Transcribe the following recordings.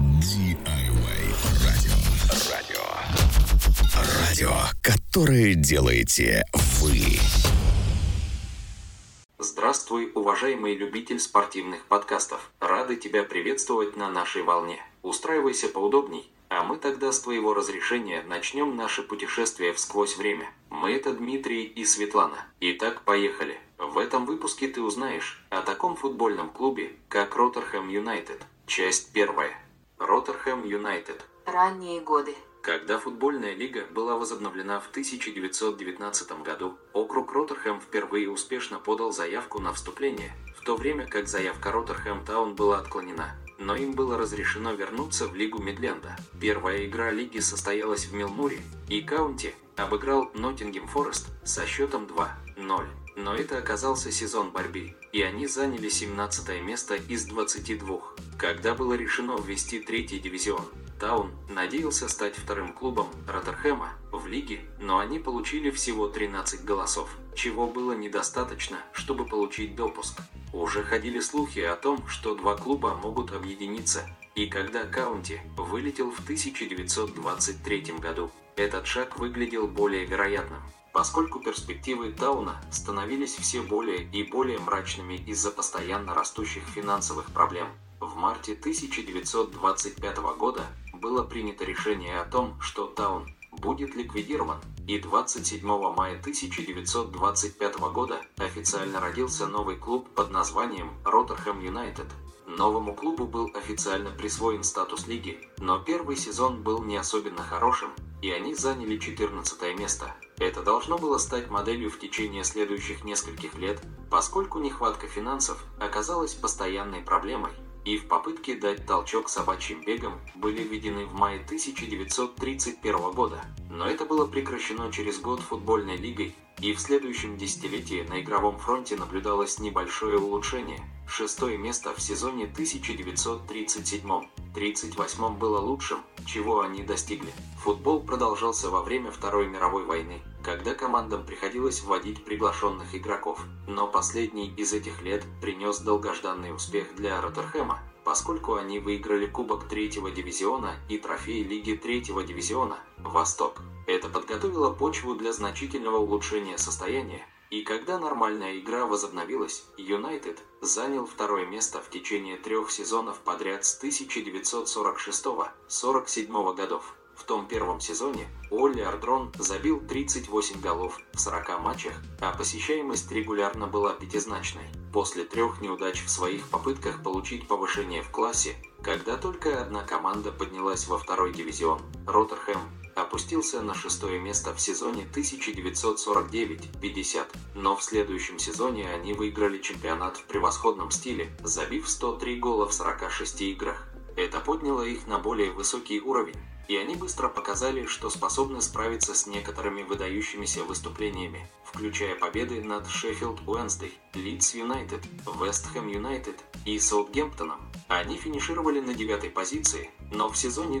DIY радио. Радио. Радио, которое делаете вы. Здравствуй, уважаемый любитель спортивных подкастов. Рады тебя приветствовать на нашей волне. Устраивайся поудобней, а мы тогда с твоего разрешения начнем наше путешествие всквозь время. Мы это Дмитрий и Светлана. Итак, поехали. В этом выпуске ты узнаешь о таком футбольном клубе, как Роттерхэм Юнайтед. Часть первая. Роттерхэм Юнайтед. Ранние годы. Когда футбольная лига была возобновлена в 1919 году, округ Роттерхэм впервые успешно подал заявку на вступление, в то время как заявка Роттерхэм Таун была отклонена. Но им было разрешено вернуться в Лигу Мидленда. Первая игра лиги состоялась в Милмуре, и Каунти обыграл Ноттингем Форест со счетом 2-0. Но это оказался сезон борьбы, и они заняли 17 место из 22. Когда было решено ввести третий дивизион, Таун надеялся стать вторым клубом Роттерхэма в лиге, но они получили всего 13 голосов, чего было недостаточно, чтобы получить допуск. Уже ходили слухи о том, что два клуба могут объединиться, и когда Каунти вылетел в 1923 году, этот шаг выглядел более вероятным поскольку перспективы Тауна становились все более и более мрачными из-за постоянно растущих финансовых проблем. В марте 1925 года было принято решение о том, что Таун будет ликвидирован, и 27 мая 1925 года официально родился новый клуб под названием Роттерхэм Юнайтед. Новому клубу был официально присвоен статус лиги, но первый сезон был не особенно хорошим, и они заняли 14 место. Это должно было стать моделью в течение следующих нескольких лет, поскольку нехватка финансов оказалась постоянной проблемой, и в попытке дать толчок собачьим бегам были введены в мае 1931 года. Но это было прекращено через год футбольной лигой, и в следующем десятилетии на игровом фронте наблюдалось небольшое улучшение. Шестое место в сезоне 1937-38 было лучшим, чего они достигли. Футбол продолжался во время Второй мировой войны, когда командам приходилось вводить приглашенных игроков. Но последний из этих лет принес долгожданный успех для Роттерхэма, поскольку они выиграли Кубок третьего дивизиона и трофей Лиги третьего дивизиона «Восток». Это подготовило почву для значительного улучшения состояния, и когда нормальная игра возобновилась, Юнайтед занял второе место в течение трех сезонов подряд с 1946-47 годов. В том первом сезоне Олли Ардрон забил 38 голов в 40 матчах, а посещаемость регулярно была пятизначной. После трех неудач в своих попытках получить повышение в классе, когда только одна команда поднялась во второй дивизион, Роттерхэм опустился на шестое место в сезоне 1949-50, но в следующем сезоне они выиграли чемпионат в превосходном стиле, забив 103 гола в 46 играх. Это подняло их на более высокий уровень, и они быстро показали, что способны справиться с некоторыми выдающимися выступлениями, включая победы над Шеффилд Уэнсдей, Лидс Юнайтед, Вест Хэм Юнайтед и Саутгемптоном. Они финишировали на девятой позиции, но в сезоне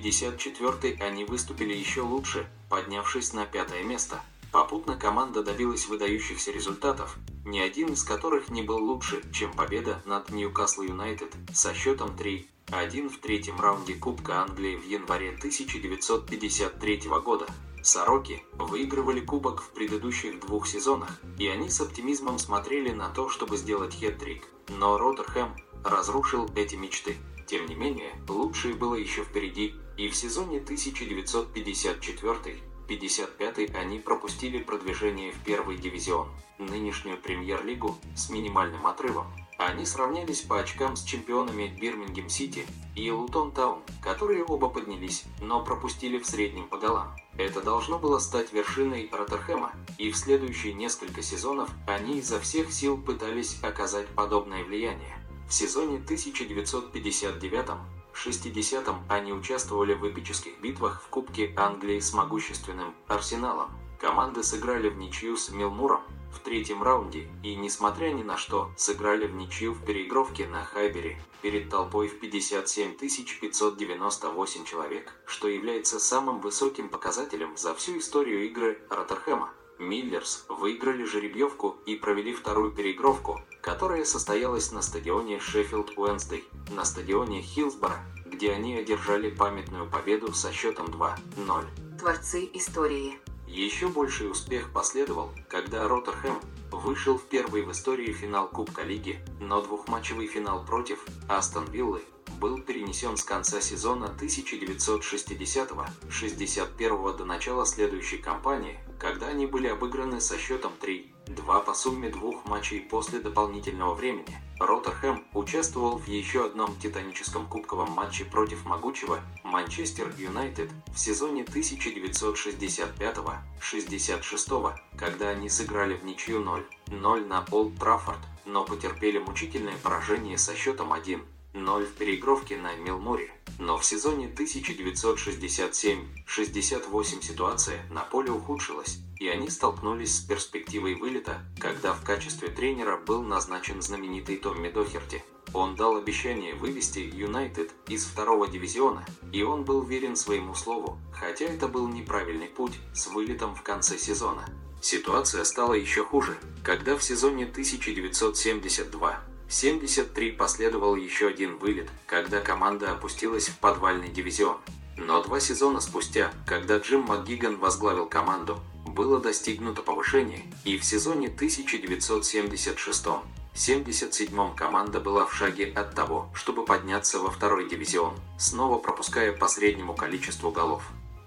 1953-54 они выступили еще лучше, поднявшись на пятое место. Попутно команда добилась выдающихся результатов, ни один из которых не был лучше, чем победа над Ньюкасл Юнайтед со счетом 3-1 в третьем раунде Кубка Англии в январе 1953 года. Сороки выигрывали кубок в предыдущих двух сезонах, и они с оптимизмом смотрели на то, чтобы сделать хет-трик. Но Роттерхэм разрушил эти мечты. Тем не менее, лучшее было еще впереди, и в сезоне 1954-55 они пропустили продвижение в первый дивизион, нынешнюю премьер-лигу, с минимальным отрывом. Они сравнялись по очкам с чемпионами Бирмингем Сити и Лутон Таун, которые оба поднялись, но пропустили в среднем по голам. Это должно было стать вершиной Роттерхэма, и в следующие несколько сезонов они изо всех сил пытались оказать подобное влияние. В сезоне 1959-60 они участвовали в эпических битвах в Кубке Англии с могущественным Арсеналом. Команды сыграли в ничью с Милмуром в третьем раунде и, несмотря ни на что, сыграли в ничью в переигровке на Хайбере перед толпой в 57 598 человек, что является самым высоким показателем за всю историю игры Роттерхэма. Миллерс выиграли жеребьевку и провели вторую переигровку, которая состоялась на стадионе Шеффилд Уэнсдей, на стадионе Хиллсборо, где они одержали памятную победу со счетом 2-0. Творцы истории. Еще больший успех последовал, когда Роттерхэм вышел в первый в истории финал Кубка Лиги, но двухматчевый финал против Астон Виллы был перенесен с конца сезона 1960-61 до начала следующей кампании, когда они были обыграны со счетом 3-2 по сумме двух матчей после дополнительного времени. Роттерхэм участвовал в еще одном титаническом кубковом матче против могучего Манчестер Юнайтед в сезоне 1965-66, когда они сыграли в ничью 0-0 на Олд Траффорд, но потерпели мучительное поражение со счетом 1 0 в переигровке на Милморе, но в сезоне 1967-68 ситуация на поле ухудшилась, и они столкнулись с перспективой вылета, когда в качестве тренера был назначен знаменитый Томми Дохерти. Он дал обещание вывести Юнайтед из второго дивизиона, и он был верен своему слову, хотя это был неправильный путь с вылетом в конце сезона. Ситуация стала еще хуже, когда в сезоне 1972 73 последовал еще один вылет, когда команда опустилась в подвальный дивизион. Но два сезона спустя, когда Джим МакГиган возглавил команду, было достигнуто повышение, и в сезоне 1976-77 команда была в шаге от того, чтобы подняться во второй дивизион, снова пропуская по среднему количеству голов.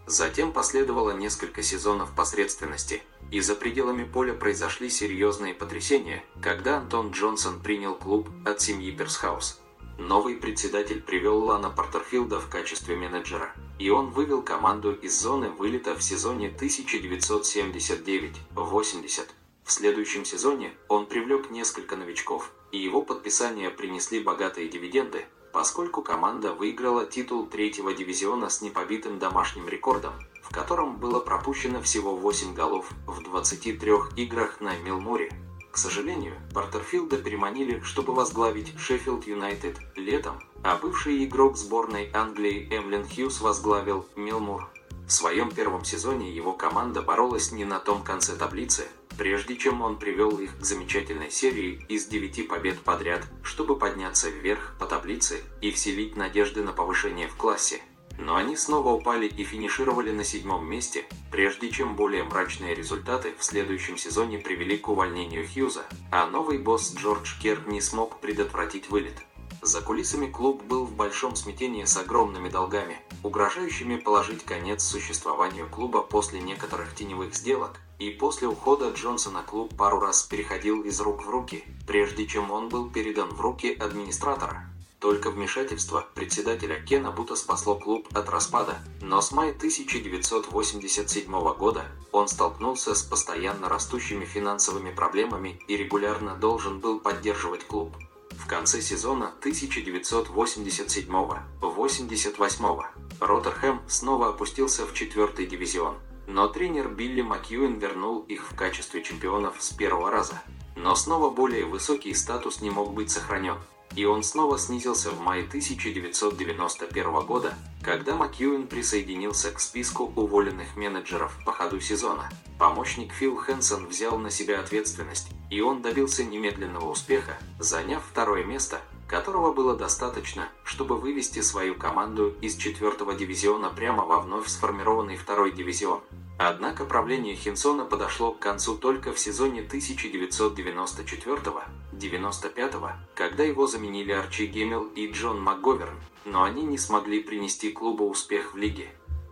Затем последовало несколько сезонов посредственности, и за пределами поля произошли серьезные потрясения, когда Антон Джонсон принял клуб от семьи Персхаус. Новый председатель привел Лана Портерфилда в качестве менеджера, и он вывел команду из зоны вылета в сезоне 1979-80. В следующем сезоне он привлек несколько новичков, и его подписания принесли богатые дивиденды, поскольку команда выиграла титул третьего дивизиона с непобитым домашним рекордом, в котором было пропущено всего 8 голов в 23 играх на Милморе. К сожалению, Портерфилда переманили, чтобы возглавить Шеффилд Юнайтед летом, а бывший игрок сборной Англии Эмлин Хьюз возглавил Милмур. В своем первом сезоне его команда боролась не на том конце таблицы, прежде чем он привел их к замечательной серии из 9 побед подряд, чтобы подняться вверх по таблице и вселить надежды на повышение в классе но они снова упали и финишировали на седьмом месте, прежде чем более мрачные результаты в следующем сезоне привели к увольнению Хьюза, а новый босс Джордж Кер не смог предотвратить вылет. За кулисами клуб был в большом смятении с огромными долгами, угрожающими положить конец существованию клуба после некоторых теневых сделок, и после ухода Джонсона клуб пару раз переходил из рук в руки, прежде чем он был передан в руки администратора. Только вмешательство председателя Кена Бута спасло клуб от распада, но с мая 1987 года он столкнулся с постоянно растущими финансовыми проблемами и регулярно должен был поддерживать клуб. В конце сезона 1987-88 Роттерхэм снова опустился в четвертый дивизион, но тренер Билли Макьюин вернул их в качестве чемпионов с первого раза. Но снова более высокий статус не мог быть сохранен и он снова снизился в мае 1991 года, когда Макьюин присоединился к списку уволенных менеджеров по ходу сезона. Помощник Фил Хэнсон взял на себя ответственность, и он добился немедленного успеха, заняв второе место, которого было достаточно, чтобы вывести свою команду из четвертого дивизиона прямо во вновь сформированный второй дивизион. Однако правление Хинсона подошло к концу только в сезоне 1994-95, когда его заменили Арчи Геммел и Джон МакГоверн, но они не смогли принести клубу успех в лиге.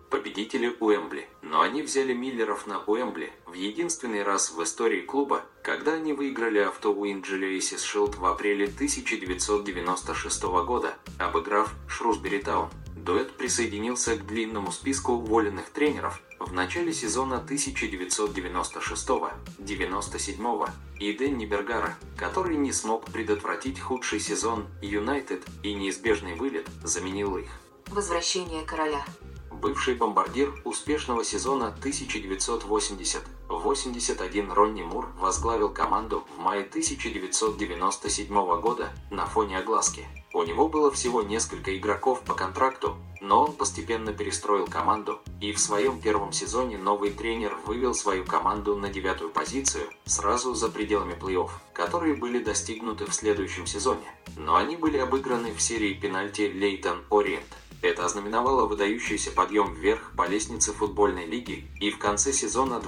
Победители Уэмбли, но они взяли Миллеров на Уэмбли в единственный раз в истории клуба, когда они выиграли авто Уинджелиэсис Шилд в апреле 1996 года, обыграв Шрусбери Таун. Дуэт присоединился к длинному списку уволенных тренеров, в начале сезона 1996-97 и Дэнни Бергара, который не смог предотвратить худший сезон Юнайтед и неизбежный вылет, заменил их. Возвращение короля. Бывший бомбардир успешного сезона 1980-81 Ронни Мур возглавил команду в мае 1997 года на фоне огласки. У него было всего несколько игроков по контракту, но он постепенно перестроил команду, и в своем первом сезоне новый тренер вывел свою команду на девятую позицию сразу за пределами плей-офф, которые были достигнуты в следующем сезоне. Но они были обыграны в серии пенальти Лейтон Ориент. Это ознаменовало выдающийся подъем вверх по лестнице футбольной лиги, и в конце сезона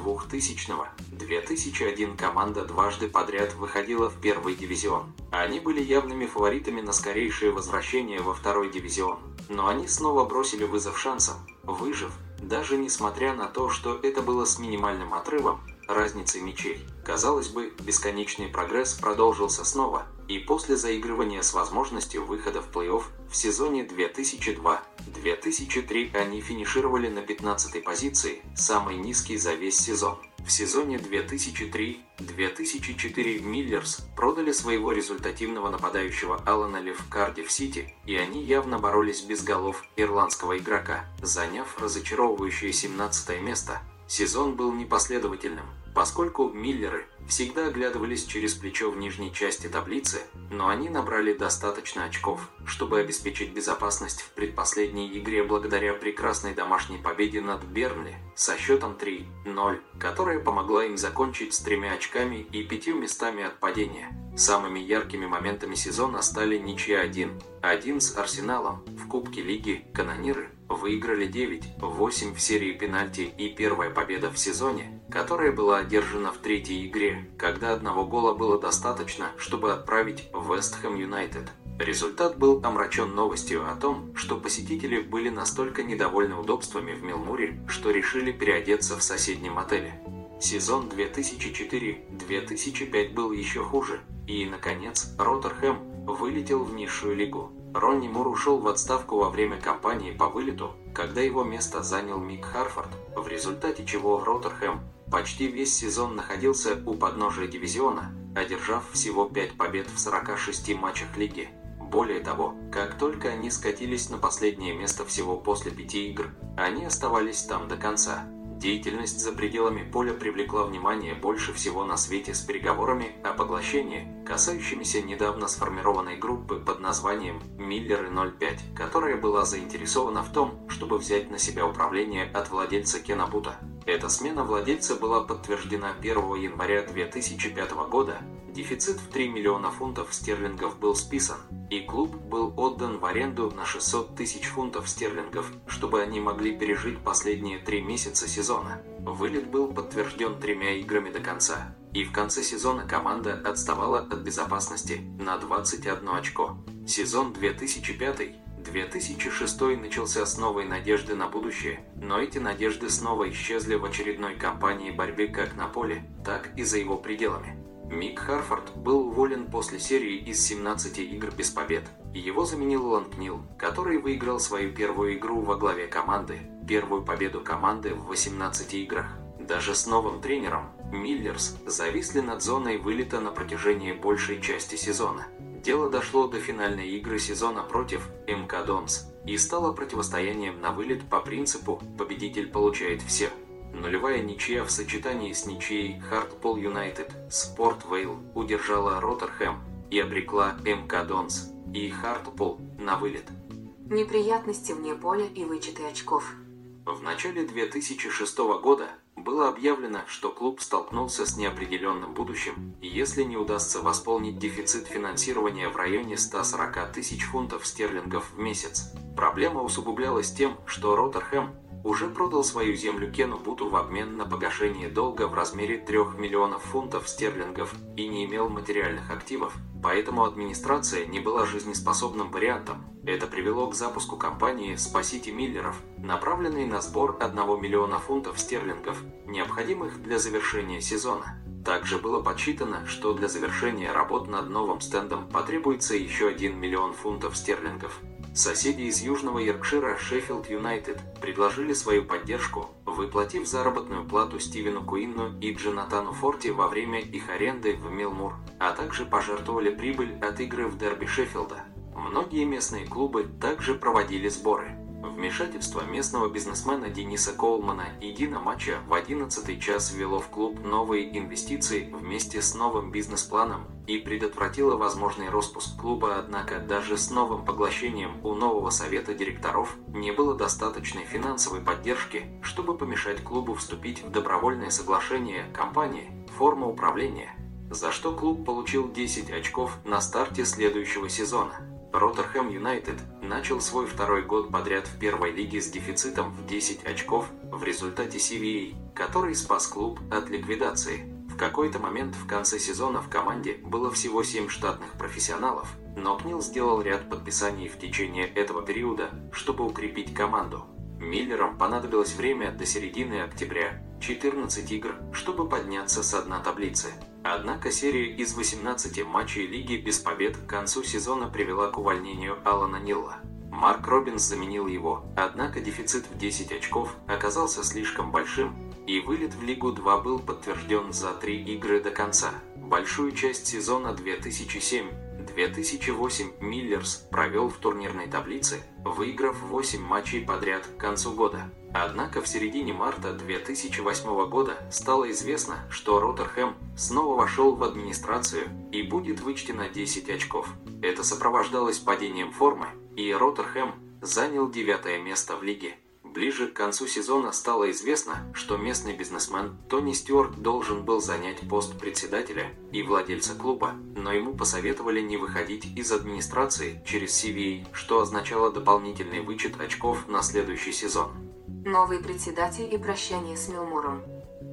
2000-2001 команда дважды подряд выходила в первый дивизион. Они были явными фаворитами на скорейшее возвращение во второй дивизион. Но они снова бросили вызов шансам, выжив, даже несмотря на то, что это было с минимальным отрывом, разницей мячей. Казалось бы, бесконечный прогресс продолжился снова, и после заигрывания с возможностью выхода в плей-офф в сезоне 2002-2003 они финишировали на 15 позиции, самой низкий за весь сезон. В сезоне 2003-2004 Миллерс продали своего результативного нападающего Алана Ли в Кардив-Сити, и они явно боролись без голов ирландского игрока, заняв разочаровывающее 17 место. Сезон был непоследовательным, поскольку Миллеры всегда оглядывались через плечо в нижней части таблицы, но они набрали достаточно очков, чтобы обеспечить безопасность в предпоследней игре благодаря прекрасной домашней победе над Бернли со счетом 3-0, которая помогла им закончить с тремя очками и пятью местами от падения. Самыми яркими моментами сезона стали ничья 1-1 с Арсеналом в Кубке Лиги Канониры, выиграли 9-8 в серии пенальти и первая победа в сезоне, которая была одержана в третьей игре, когда одного гола было достаточно, чтобы отправить Вест Хэм Юнайтед. Результат был омрачен новостью о том, что посетители были настолько недовольны удобствами в Милмуре, что решили переодеться в соседнем отеле. Сезон 2004-2005 был еще хуже, и, наконец, Роттерхэм вылетел в низшую лигу. Ронни Мур ушел в отставку во время кампании по вылету, когда его место занял Мик Харфорд, в результате чего Роттерхэм почти весь сезон находился у подножия дивизиона, одержав всего 5 побед в 46 матчах лиги. Более того, как только они скатились на последнее место всего после пяти игр, они оставались там до конца. Деятельность за пределами поля привлекла внимание больше всего на свете с переговорами о поглощении, касающимися недавно сформированной группы под названием «Миллеры 05», которая была заинтересована в том, чтобы взять на себя управление от владельца Кена Бута. Эта смена владельца была подтверждена 1 января 2005 года, дефицит в 3 миллиона фунтов стерлингов был списан, и клуб был отдан в аренду на 600 тысяч фунтов стерлингов, чтобы они могли пережить последние три месяца сезона. Вылет был подтвержден тремя играми до конца, и в конце сезона команда отставала от безопасности на 21 очко. Сезон 2005 2006 начался с новой надежды на будущее, но эти надежды снова исчезли в очередной кампании борьбы как на поле, так и за его пределами. Мик Харфорд был уволен после серии из 17 игр без побед. Его заменил Ланкнил, который выиграл свою первую игру во главе команды, первую победу команды в 18 играх. Даже с новым тренером, Миллерс, зависли над зоной вылета на протяжении большей части сезона. Дело дошло до финальной игры сезона против МК Донс и стало противостоянием на вылет по принципу «победитель получает все». Нулевая ничья в сочетании с ничьей Хартпол Юнайтед Спорт Вейл удержала Роттерхэм и обрекла МК Донс и Хартпол на вылет. Неприятности вне поля и вычеты очков. В начале 2006 года было объявлено, что клуб столкнулся с неопределенным будущим, если не удастся восполнить дефицит финансирования в районе 140 тысяч фунтов стерлингов в месяц. Проблема усугублялась тем, что Роттерхэм уже продал свою землю Кену Буту в обмен на погашение долга в размере 3 миллионов фунтов стерлингов и не имел материальных активов, поэтому администрация не была жизнеспособным вариантом. Это привело к запуску кампании «Спасите Миллеров», направленной на сбор 1 миллиона фунтов стерлингов, необходимых для завершения сезона. Также было подсчитано, что для завершения работ над новым стендом потребуется еще 1 миллион фунтов стерлингов. Соседи из Южного Йоркшира Шеффилд Юнайтед предложили свою поддержку, выплатив заработную плату Стивену Куинну и Джонатану Форти во время их аренды в Милмур, а также пожертвовали прибыль от игры в дерби Шеффилда. Многие местные клубы также проводили сборы. Вмешательство местного бизнесмена Дениса Коулмана и Дина Матча в 11 час ввело в клуб новые инвестиции вместе с новым бизнес-планом и предотвратила возможный распуск клуба, однако даже с новым поглощением у нового совета директоров не было достаточной финансовой поддержки, чтобы помешать клубу вступить в добровольное соглашение компании, форма управления, за что клуб получил 10 очков на старте следующего сезона. Роттерхэм Юнайтед начал свой второй год подряд в первой лиге с дефицитом в 10 очков в результате CVA, который спас клуб от ликвидации. В какой-то момент в конце сезона в команде было всего 7 штатных профессионалов, но Книл сделал ряд подписаний в течение этого периода, чтобы укрепить команду. Миллерам понадобилось время до середины октября, 14 игр, чтобы подняться с дна таблицы. Однако серия из 18 матчей лиги без побед к концу сезона привела к увольнению Алана Нилла. Марк Робинс заменил его, однако дефицит в 10 очков оказался слишком большим, и вылет в Лигу 2 был подтвержден за три игры до конца. Большую часть сезона 2007-2008 Миллерс провел в турнирной таблице, выиграв 8 матчей подряд к концу года. Однако в середине марта 2008 года стало известно, что Роттерхэм снова вошел в администрацию и будет вычтено 10 очков. Это сопровождалось падением формы, и Роттерхэм занял девятое место в лиге. Ближе к концу сезона стало известно, что местный бизнесмен Тони Стюарт должен был занять пост председателя и владельца клуба, но ему посоветовали не выходить из администрации через CVA, что означало дополнительный вычет очков на следующий сезон. Новый председатель и прощание с Милмуром.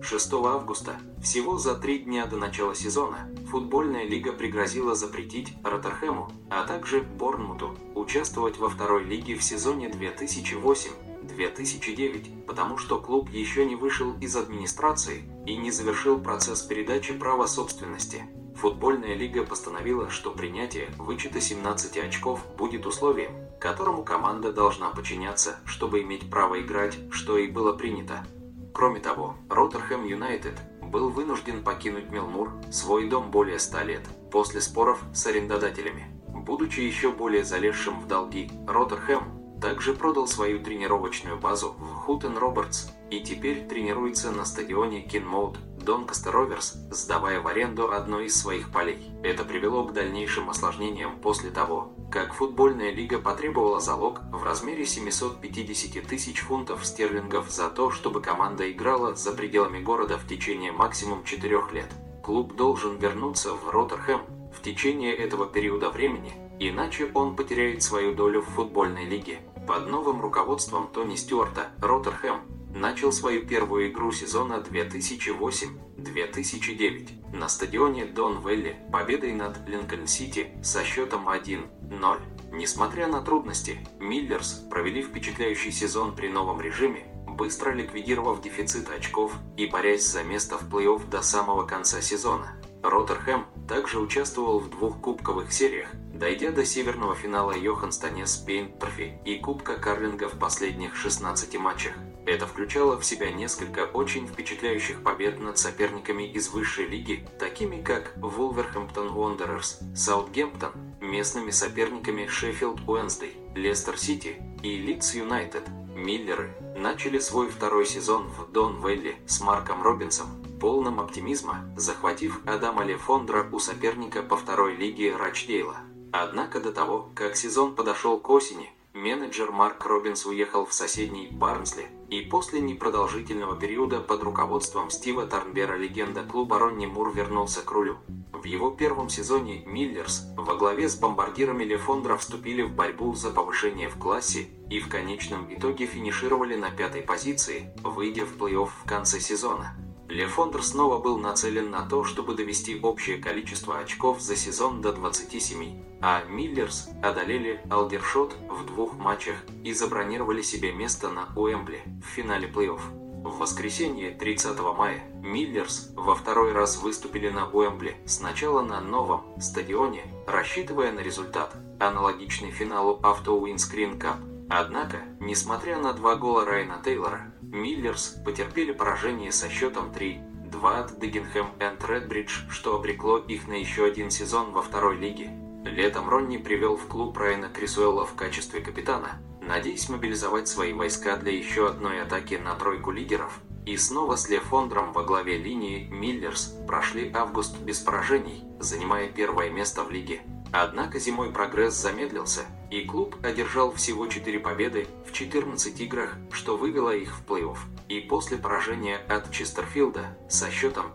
6 августа, всего за три дня до начала сезона, футбольная лига пригрозила запретить Роттерхэму, а также Борнмуту, участвовать во второй лиге в сезоне 2008 2009, потому что клуб еще не вышел из администрации и не завершил процесс передачи права собственности. Футбольная лига постановила, что принятие вычета 17 очков будет условием, которому команда должна подчиняться, чтобы иметь право играть, что и было принято. Кроме того, Роттерхэм Юнайтед был вынужден покинуть Милмур, свой дом более 100 лет, после споров с арендодателями. Будучи еще более залезшим в долги, Роттерхэм также продал свою тренировочную базу в Хутен Робертс и теперь тренируется на стадионе Кинмоут Донкастер Роверс, сдавая в аренду одно из своих полей. Это привело к дальнейшим осложнениям после того, как футбольная лига потребовала залог в размере 750 тысяч фунтов стерлингов за то, чтобы команда играла за пределами города в течение максимум 4 лет. Клуб должен вернуться в Роттерхэм в течение этого периода времени, иначе он потеряет свою долю в футбольной лиге. Под новым руководством Тони Стюарта Роттерхэм начал свою первую игру сезона 2008-2009 на стадионе Дон Велли победой над Линкольн-Сити со счетом 1-0. Несмотря на трудности, Миллерс провели впечатляющий сезон при новом режиме, быстро ликвидировав дефицит очков и борясь за место в плей-офф до самого конца сезона. Роттерхэм также участвовал в двух кубковых сериях, дойдя до северного финала Йоханстанес Пейн Трофи и Кубка Карлинга в последних 16 матчах. Это включало в себя несколько очень впечатляющих побед над соперниками из высшей лиги, такими как Вулверхэмптон Wanderers, Саутгемптон, местными соперниками Шеффилд Уэнсдей, Лестер Сити и Лидс Юнайтед. Миллеры начали свой второй сезон в Дон Велли с Марком Робинсом, полным оптимизма, захватив Адама Лефондра у соперника по второй лиге Рачдейла. Однако до того, как сезон подошел к осени, менеджер Марк Робинс уехал в соседний Барнсли, и после непродолжительного периода под руководством Стива Тарнбера легенда клуба Ронни Мур вернулся к рулю. В его первом сезоне Миллерс во главе с бомбардирами Лефондра вступили в борьбу за повышение в классе и в конечном итоге финишировали на пятой позиции, выйдя в плей-офф в конце сезона. Лефондр снова был нацелен на то, чтобы довести общее количество очков за сезон до 27, а Миллерс одолели Алдершот в двух матчах и забронировали себе место на Уэмбли в финале плей-офф. В воскресенье 30 мая Миллерс во второй раз выступили на Уэмбли, сначала на новом стадионе, рассчитывая на результат, аналогичный финалу Auto Windscreen Cup. Однако, несмотря на два гола Райана Тейлора, Миллерс потерпели поражение со счетом 3-2 от Дегенхэм энд Редбридж, что обрекло их на еще один сезон во второй лиге. Летом Ронни привел в клуб Райана Крисуэлла в качестве капитана, надеясь мобилизовать свои войска для еще одной атаки на тройку лидеров, И снова с Лефондром во главе линии Миллерс прошли август без поражений, занимая первое место в лиге. Однако зимой прогресс замедлился, и клуб одержал всего 4 победы в 14 играх, что вывело их в плей-офф. И после поражения от Честерфилда со счетом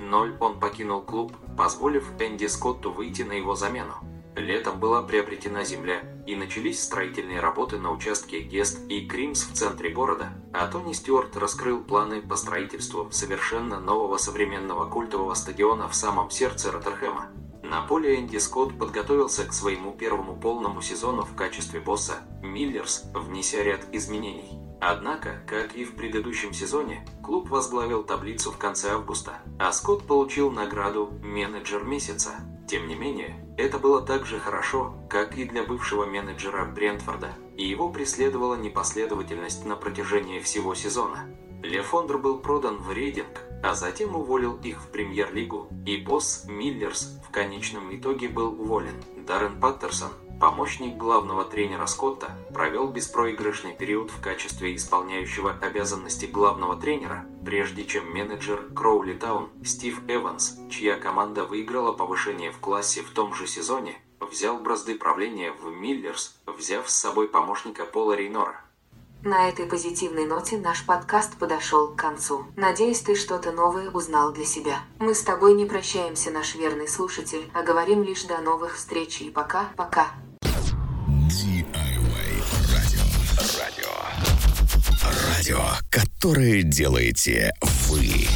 5-0 он покинул клуб, позволив Энди Скотту выйти на его замену. Летом была приобретена земля, и начались строительные работы на участке Гест и Кримс в центре города, а Тони Стюарт раскрыл планы по строительству совершенно нового современного культового стадиона в самом сердце Роттерхэма. На поле Энди Скотт подготовился к своему первому полному сезону в качестве босса Миллерс, внеся ряд изменений. Однако, как и в предыдущем сезоне, клуб возглавил таблицу в конце августа, а Скотт получил награду «Менеджер месяца». Тем не менее, это было так же хорошо, как и для бывшего менеджера Брентфорда, и его преследовала непоследовательность на протяжении всего сезона. Лефондр был продан в рейдинг, а затем уволил их в премьер-лигу, и босс Миллерс в конечном итоге был уволен. Даррен Паттерсон, помощник главного тренера Скотта, провел беспроигрышный период в качестве исполняющего обязанности главного тренера, прежде чем менеджер Кроули Таун Стив Эванс, чья команда выиграла повышение в классе в том же сезоне, взял бразды правления в Миллерс, взяв с собой помощника Пола Рейнора. На этой позитивной ноте наш подкаст подошел к концу. Надеюсь, ты что-то новое узнал для себя. Мы с тобой не прощаемся, наш верный слушатель, а говорим лишь до новых встреч и пока-пока. DIY радио. Радио. Радио, которое делаете вы.